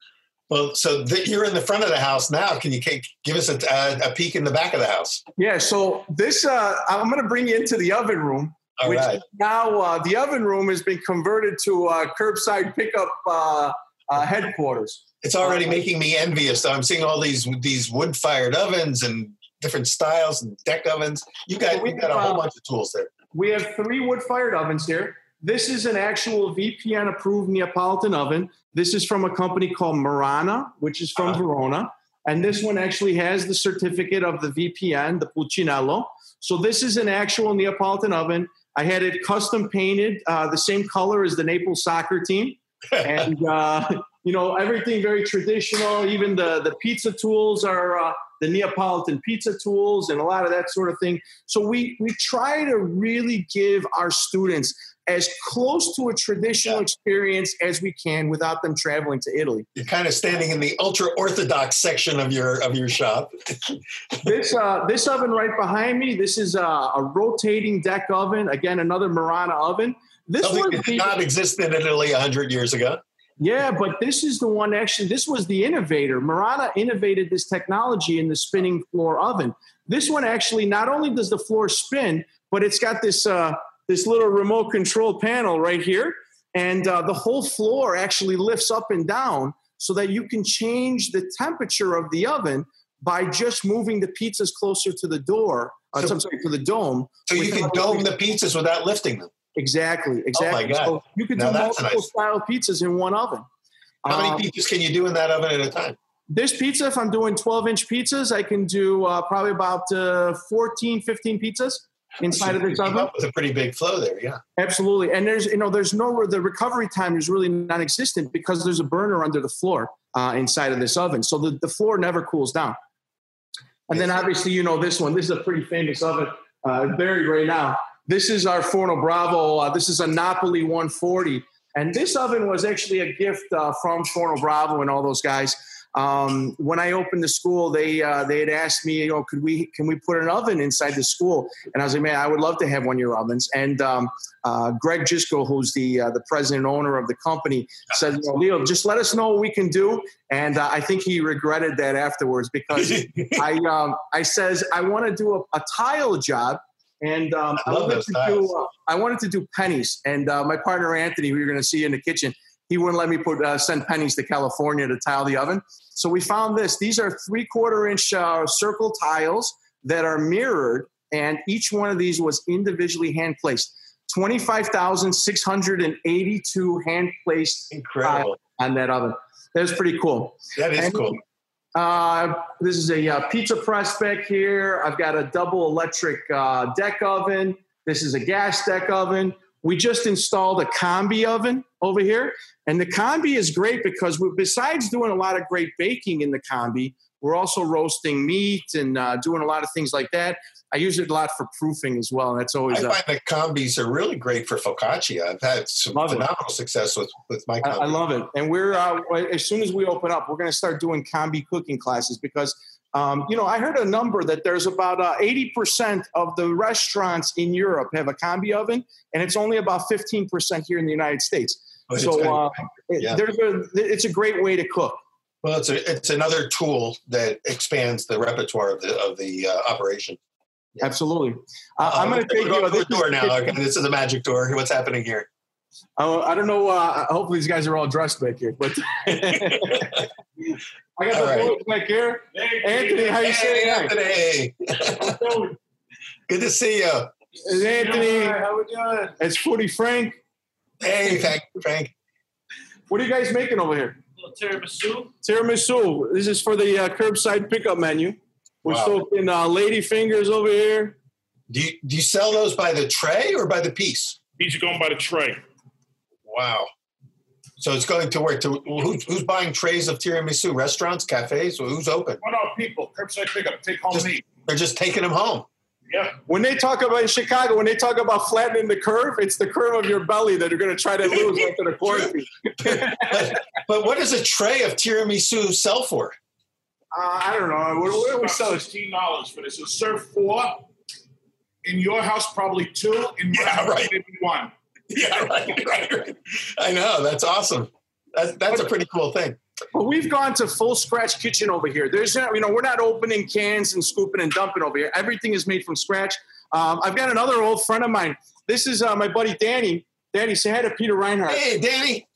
Well, so th- you're in the front of the house now. Can you give us a, a, a, peek in the back of the house? Yeah. So this, uh, I'm going to bring you into the oven room. All which right. now uh, the oven room has been converted to uh, curbside pickup uh, uh, headquarters. It's already uh, making me envious. So I'm seeing all these these wood fired ovens and different styles and deck ovens. You got you got a whole bunch of tools there. We have three wood fired ovens here. This is an actual VPN approved Neapolitan oven. This is from a company called Marana, which is from uh-huh. Verona. And this one actually has the certificate of the VPN, the Pulcinello. So this is an actual Neapolitan oven. I had it custom painted, uh, the same color as the Naples soccer team, and uh, you know everything very traditional. Even the the pizza tools are uh, the Neapolitan pizza tools and a lot of that sort of thing. So we we try to really give our students as close to a traditional experience as we can without them traveling to Italy. You're kind of standing in the ultra orthodox section of your of your shop. this uh, this oven right behind me, this is a, a rotating deck oven. Again, another Marana oven. This Something one that did not exist in Italy hundred years ago. Yeah, but this is the one actually, this was the innovator. Marana innovated this technology in the spinning floor oven. This one actually, not only does the floor spin, but it's got this, uh, this little remote control panel right here. And uh, the whole floor actually lifts up and down so that you can change the temperature of the oven by just moving the pizzas closer to the door, uh, So- sorry, to the dome. So you can dome the pizzas without lifting them. Exactly, exactly. Oh my God. So you can Now do multiple nice. style pizzas in one oven. How many Um, pizzas can you do in that oven at a time? this pizza if i'm doing 12 inch pizzas i can do uh, probably about uh, 14 15 pizzas inside of this oven with a pretty big flow there. Yeah. absolutely and there's you know there's no the recovery time is really non-existent because there's a burner under the floor uh, inside of this oven so the, the floor never cools down and then obviously you know this one this is a pretty famous oven uh, buried right now this is our forno bravo uh, this is a napoli 140 and this oven was actually a gift uh, from forno bravo and all those guys um, when I opened the school, they uh, they had asked me, you know, could we can we put an oven inside the school? And I was like, man, I would love to have one of your ovens. And um, uh, Greg Gisco, who's the uh, the president and owner of the company, said, you know, Leo, just let us know what we can do. And uh, I think he regretted that afterwards because I um, I says I want to do a, a tile job. And um, I I, wanted to tiles. do uh, I wanted to do pennies. And uh, my partner Anthony, who you're going to see in the kitchen, he wouldn't let me put uh, send pennies to California to tile the oven. So we found this. These are three quarter inch uh, circle tiles that are mirrored, and each one of these was individually hand placed. 25,682 hand placed Incredible. on that oven. That was pretty cool. That is And- cool. Uh, this is a uh, pizza press back here. I've got a double electric uh, deck oven. This is a gas deck oven. We just installed a combi oven over here. And the combi is great because we, besides doing a lot of great baking in the combi, we're also roasting meat and uh, doing a lot of things like that. I use it a lot for proofing as well. And that's I always, uh, find that combis are really great for focaccia. I've had some Love it. phenomenal success with, with my I, combi. I love it. And we're uh, as soon as we open up, we're going to start doing combi cooking classes because um, you know I heard a number that there's about uh, eighty percent of the restaurants in Europe have a combi oven, and it's only about fifteen percent here in the United States. It's so uh, yeah. there's a, it's a great way to cook. well, it's a, it's another tool that expands the repertoire of the of the uh, operation. Absolutely. Uh, I'm going to take you. to the this door now. Okay, this is a magic door. What's happening here? Uh, I don't know. Uh, hopefully, these guys are all dressed back here. But I got All the right. boys back here. Anthony, how you Hey, saying? Anthony. Good to see you. It's Anthony. How are we doing? It's Footy Frank. Hey, Frank. Frank. What are you guys making over here? little tiramisu. Tiramisu. This is for the uh, curbside pickup menu. We're Wow. soaking uh, lady fingers over here. Do you, do you sell those by the tray or by the piece? These are going by the tray. Wow. So it's going to work. To who's, who's buying trays of tiramisu? Restaurants, cafes? Well, who's open? What are people? Curbside pickup. Take home Just- and eat. They're just taking them home. Yeah. When they talk about in Chicago, when they talk about flattening the curve, it's the curve of your belly that you're going to try to lose after the quarantine. but, but what does a tray of tiramisu sell for? Uh, I don't know. What, what do we About sell? Sixteen dollars for this. It's serve four. In your house, probably two. In my Yeah, house, right. maybe one. Yeah, right, right, right. I know. That's awesome. That's, that's a pretty cool thing. But we've gone to full scratch kitchen over here. There's, no- you know, we're not opening cans and scooping and dumping over here. Everything is made from scratch. Um, I've got another old friend of mine. This is uh, my buddy Danny. Danny, say hi to Peter Reinhart. Hey, Danny.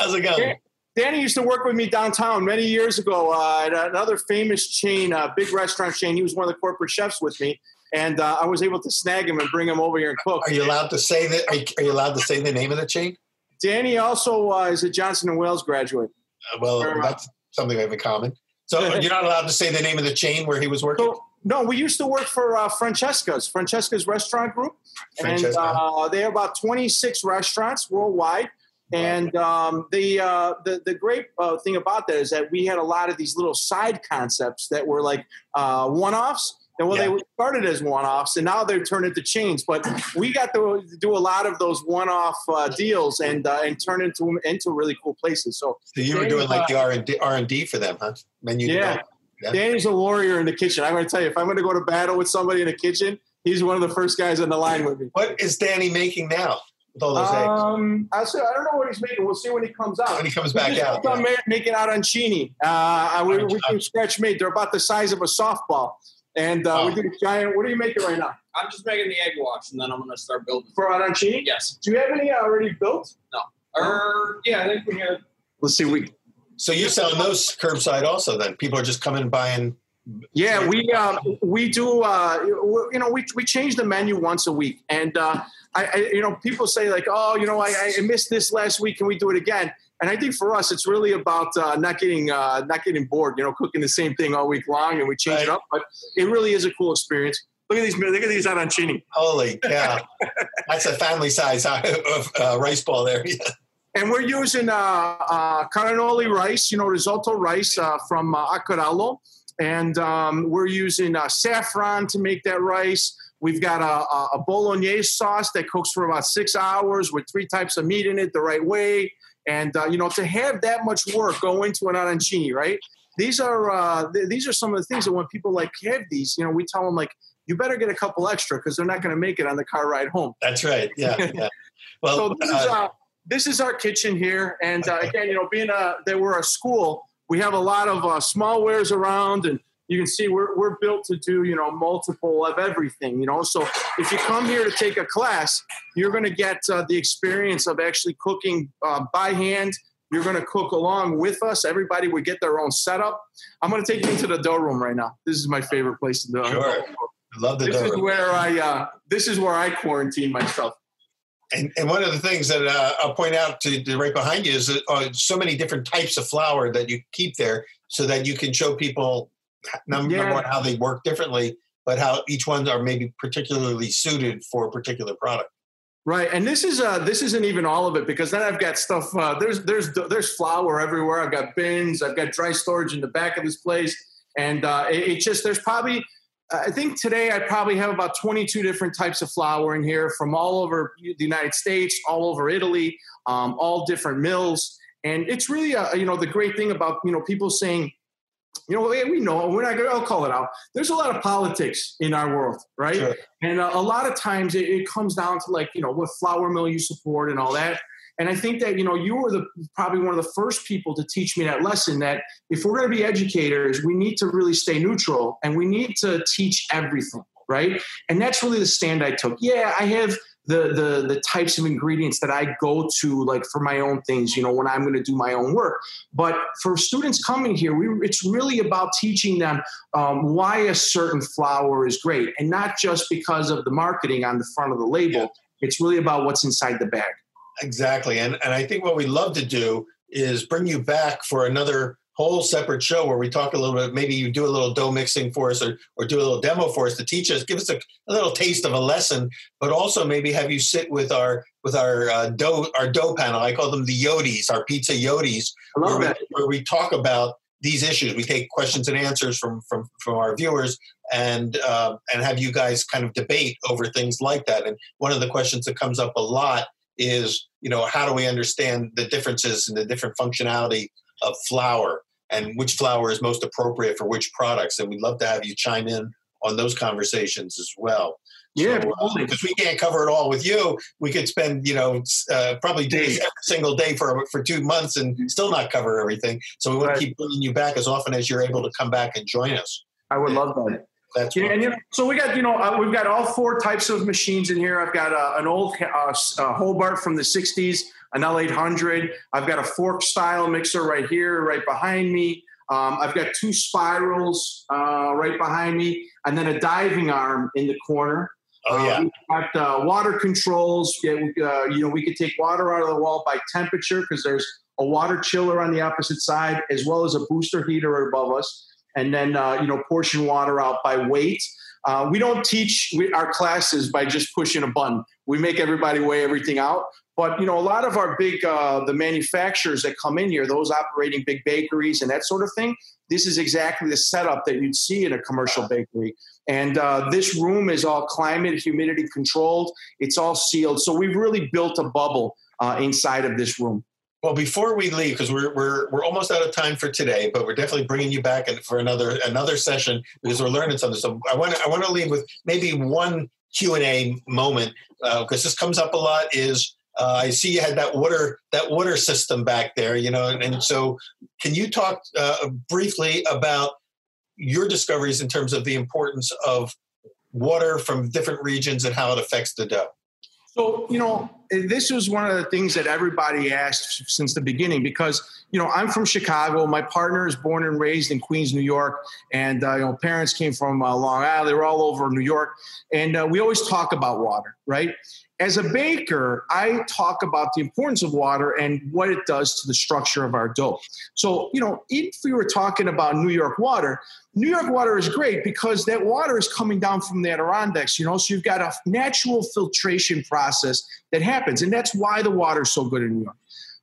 How's it going? Danny used to work with me downtown many years ago uh, at another famous chain, uh, big restaurant chain. He was one of the corporate chefs with me, and uh, I was able to snag him and bring him over here and cook. Are you allowed to say that? Are you, allowed to say the name of the chain? Danny also uh, is a Johnson and Wales graduate. Uh, well, Sure. that's something we have in common. So you're not allowed to say the name of the chain where he was working. So, no, we used to work for uh, Francesca's, Francesca's Restaurant Group. Francesca. And uh, they have about 26 restaurants worldwide. And um, the, uh, the the great uh, thing about that is that we had a lot of these little side concepts that were like uh, one offs. And well, Yeah. they started as one offs, and now they've turned into chains. But we got to do a lot of those one off uh, deals and uh, and turn into into really cool places. So So you were doing like the R and R and D for them, huh? Menu Yeah. Yeah. Danny's a warrior in the kitchen. I'm going to tell you, if I'm going to go to battle with somebody in the kitchen, he's one of the first guys on the line with me. What is Danny making now with all those eggs? Um, I said, I don't know what he's making. We'll see when he comes out. When he comes back out, ma- making out arancini. Uh, we, we do scratch made. They're about the size of a softball. And uh, Wow. we do giant. What are you making right now? I'm just making the egg wash, and then I'm gonna start building. For arancini? Yes. Do you have any already built? No. Or yeah, I think we have. Let's see. We So you're selling those curbside also? Then people are just coming and buying. Yeah, we uh, we do. Uh, you know, we we change the menu once a week, and uh, I, I, you know, people say like, oh, you know, I, I missed this last week. Can we do it again? And I think for us, it's really about uh, not getting uh, not getting bored. You know, cooking the same thing all week long, and we change it up. But it really is a cool experience. Look at these. Look at these arancini. Holy cow! That's a family size uh, of uh, rice ball there. And we're using uh, uh, carnaroli rice, you know, risotto rice uh, from uh, Acquerello. And um, we're using uh, saffron to make that rice. We've got a, a- a bolognese sauce that cooks for about six hours with three types of meat in it the right way. And, uh, you know, to have that much work go into an arancini, right? These are uh, th- these are some of the things that when people like have these, you know, we tell them like, you better get a couple extra because they're not going to make it on the car ride home. That's right. Yeah. yeah. Well, So this is uh, uh, this is our kitchen here, and uh, again, you know, being a that we're a school, we have a lot of uh, small wares around, and you can see we're we're built to do you know multiple of everything, you know. So if you come here to take a class, you're going to get uh, the experience of actually cooking uh, by hand. You're going to cook along with us. Everybody would get their own setup. I'm going to take you into the dough room right now. This is my favorite place to do. it. Sure. love the This is dough. where I uh, this is where I quarantine myself. And, and one of the things that uh, I'll point out to, to right behind you is that, uh, so many different types of flour that you keep there, so that you can show people number, Yeah. number one how they work differently, but how each one are maybe particularly suited for a particular product. Right, and this is uh, this isn't even all of it because then I've got stuff. Uh, there's there's there's flour everywhere. I've got bins. I've got dry storage in the back of this place, and uh, it, it just there's probably I think today I probably have about 22 different types of flour in here from all over the United States, all over Italy, um, all different mills, and it's really uh, you know the great thing about you know people saying. You know, we we know we're not going. I'll call it out. There's a lot of politics in our world, right? Sure. And uh, a lot of times it, it comes down to like, you know, what flour mill you support and all that. And I think that, you know, you were the probably one of the first people to teach me that lesson that if we're going to be educators, we need to really stay neutral and we need to teach everything, right? And that's really the stand I took. Yeah, I have the the the types of ingredients that I go to like for my own things, you know, when I'm going to do my own work. But for students coming here, we, it's really about teaching them um, why a certain flour is great, and not just because of the marketing on the front of the label. Yeah. It's really about what's inside the bag. Exactly. And and I think what we love to do is bring you back for another whole separate show where we talk a little bit, maybe you do a little dough mixing for us or, or do a little demo for us to teach us, give us a, a little taste of a lesson, but also maybe have you sit with our with our uh, dough our dough panel. I call them the Yodis, our pizza Yodis, where we, where we talk about these issues. We take questions and answers from from from our viewers, and uh, and have you guys kind of debate over things like that. And one of the questions that comes up a lot is, you know, how do we understand the differences in the different functionality of flour and which flour is most appropriate for which products? And we'd love to have you chime in on those conversations as well. Yeah, So, uh, because we can't cover it all with you. We could spend, you know, uh, probably days every single day for for two months and still not cover everything. So we want Right. to keep bringing you back as often as you're able to come back and join us. I would love that. That's Yeah, and you know, so we got you know uh, we've got all four types of machines in here. I've got uh, an old uh, uh, Hobart from the '60s, an L800. I've got a fork style mixer right here, right behind me. Um, I've got two spirals uh, right behind me, and then a diving arm in the corner. oh yeah, Uh, we've got uh, water controls. Yeah, we, you know, we could take water out of the wall by temperature because there's a water chiller on the opposite side, as well as a booster heater above us, and then uh, you know, portion water out by weight. Uh, we don't teach we, our classes by just pushing a button. We make everybody weigh everything out. But you know, a lot of our big uh, the manufacturers that come in here, those operating big bakeries and that sort of thing, this is exactly the setup that you'd see in a commercial bakery. And uh, this room is all climate, humidity controlled. It's all sealed. So we've really built a bubble uh, inside of this room. Well, before we leave, because we're, we're we're almost out of time for today, but we're definitely bringing you back and for another another session because we're learning something. So I want I want to leave with maybe one Q and A moment because uh, this comes up a lot. Is uh, I see you had that water that water system back there, you know, and, and so can you talk uh, briefly about your discoveries in terms of the importance of water from different regions and how it affects the dough? So, you know, this was one of the things that everybody asked since the beginning because, you know, I'm from Chicago. My partner is born and raised in Queens, New York. And, uh, you know, parents came from uh, Long Island. They were all over New York. And uh, we always talk about water, right? As a baker, I talk about the importance of water and what it does to the structure of our dough. So, you know, if we were talking about New York water, New York water is great because that water is coming down from the Adirondacks, you know, so you've got a natural filtration process that happens. And that's why the water is so good in New York.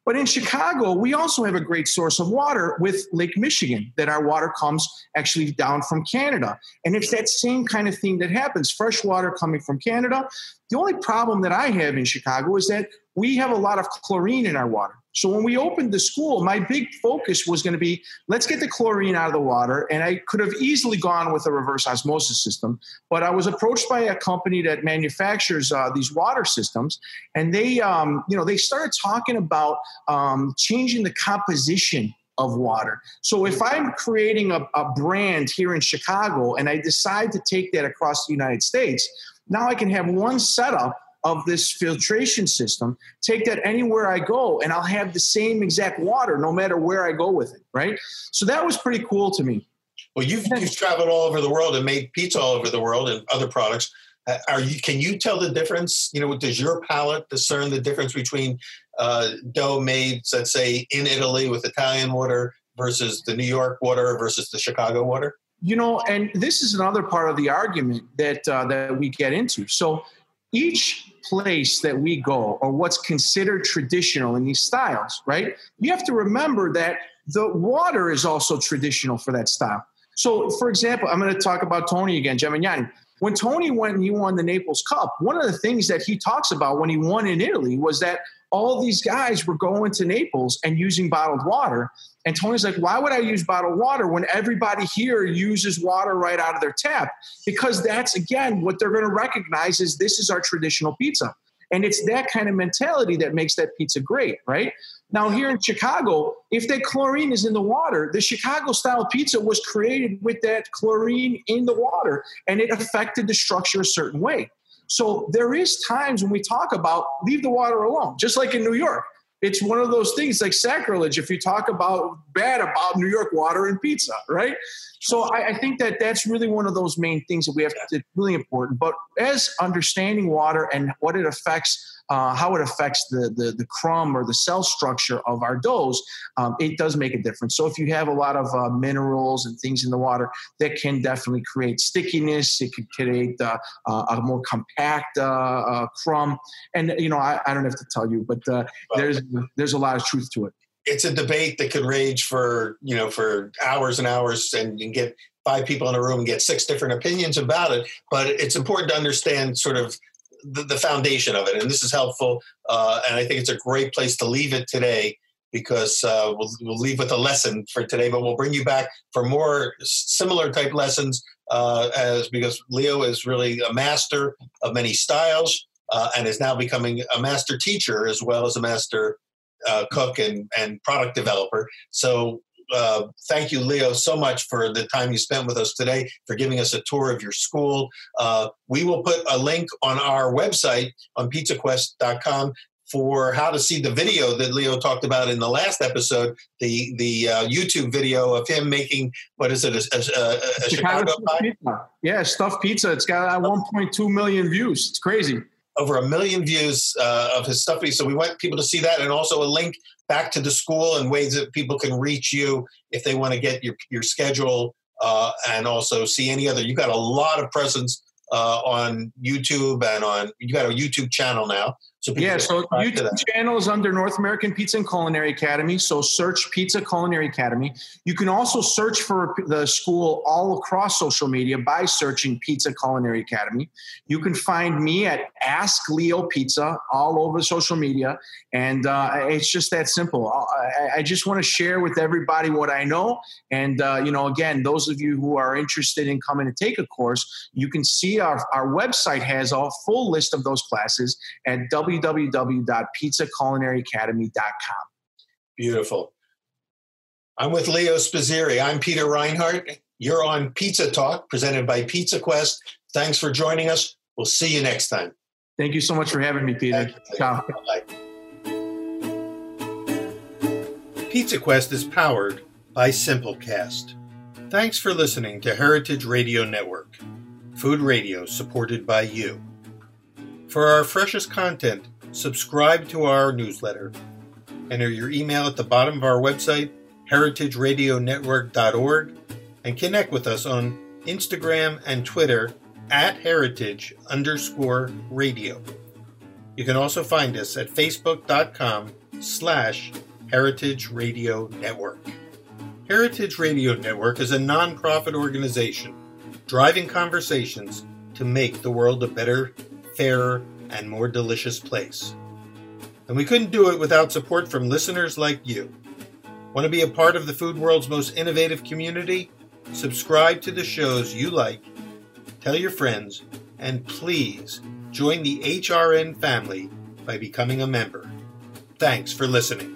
But in Chicago, we also have a great source of water with Lake Michigan, that our water comes actually down from Canada. And it's that same kind of thing that happens fresh water coming from Canada. The only problem that I have in Chicago is that we have a lot of chlorine in our water. So when we opened the school, my big focus was going to be let's get the chlorine out of the water. And I could have easily gone with a reverse osmosis system, but I was approached by a company that manufactures uh, these water systems, and they, um, you know, they started talking about um, changing the composition of water. So if I'm creating a, a brand here in Chicago and I decide to take that across the United States, now I can have one setup of this filtration system, take that anywhere I go, and I'll have the same exact water no matter where I go with it, right? So that was pretty cool to me. Well, you've, you've traveled all over the world and made pizza all over the world and other products. Uh, are you? Can you tell the difference? You know, does your palate discern the difference between uh, dough made, let's say, in Italy with Italian water versus the New York water versus the Chicago water? You know, and this is another part of the argument that uh, that we get into. So each place that we go or what's considered traditional in these styles, right? You have to remember that the water is also traditional for that style. So, for example, I'm going to talk about Tony again, Gemignani. When Tony went and he won the Naples Cup, one of the things that he talks about when he won in Italy was that all these guys were going to Naples and using bottled water. And Tony's like, why would I use bottled water when everybody here uses water right out of their tap? Because that's, again, what they're going to recognize is this is our traditional pizza. And it's that kind of mentality that makes that pizza great, right? Now, here in Chicago, if that chlorine is in the water, the Chicago style pizza was created with that chlorine in the water and it affected the structure a certain way. So there is times when we talk about leave the water alone, just like in New York. It's one of those things like sacrilege if you talk about bad about New York water and pizza, right? So I, I think that that's really one of those main things that we have to, really important. But as understanding water and what it affects uh, how it affects the, the, the crumb or the cell structure of our doughs, um, it does make a difference. So if you have a lot of uh, minerals and things in the water, that can definitely create stickiness. It could create uh, uh a more compact uh, uh, crumb. And you know, I, I, don't have to tell you, but there's there's a lot of truth to it. It's a debate that could rage for you know for hours and hours, and you get five people in a room and get six different opinions about it. But it's important to understand sort of the, the foundation of it. And this is helpful. Uh, and I think it's a great place to leave it today because uh, we'll, we'll leave with a lesson for today, but we'll bring you back for more similar type lessons uh, as because Leo is really a master of many styles uh, and is now becoming a master teacher as well as a master uh, cook and, and product developer. So uh, thank you, Leo, so much for the time you spent with us today, for giving us a tour of your school. Uh, we will put a link on our website on pizzaquest.com for how to see the video that Leo talked about in the last episode, the the uh, YouTube video of him making what is it a, a, a Chicago, Chicago pie? Pizza. Yeah, stuffed pizza. It's got 1.2 million views. It's crazy. Over a million views uh, of his pizza. So we want people to see that, and also a link back to the school and ways that people can reach you if they want to get your, your schedule uh, and also see any other. You've got a lot of presence uh, on YouTube and on, you got a YouTube channel now. So Yeah, so YouTube channel is under North American Pizza and Culinary Academy. So search Pizza Culinary Academy. You can also search for the school all across social media by searching Pizza Culinary Academy. You can find me at Ask Leo Pizza all over social media, and uh, it's just that simple. I, I just want to share with everybody what I know, and uh, you know, again, those of you who are interested in coming to take a course, you can see our our website has a full list of those classes at www.pizzaculinaryacademy.com. Beautiful. I'm with Leo Spizzirri. I'm Peter Reinhart. You're on Pizza Talk, presented by Pizza Quest. Thanks for joining us. We'll see you next time. Thank you so much for having me, Peter. Ciao. Pizza Quest is powered by Simplecast. Thanks for listening to Heritage Radio Network, food radio supported by you. For our freshest content, subscribe to our newsletter. Enter your email at the bottom of our website, heritageradionetwork.org, and connect with us on Instagram and Twitter at heritage underscore radio. You can also find us at facebook.com slash Heritage Radio Network. Heritage Radio Network is a nonprofit organization driving conversations to make the world a better, fairer, and more delicious place. And we couldn't do it without support from listeners like you. Want to be a part of the food world's most innovative community? Subscribe to the shows you like, tell your friends, and please join the HRN family by becoming a member. Thanks for listening.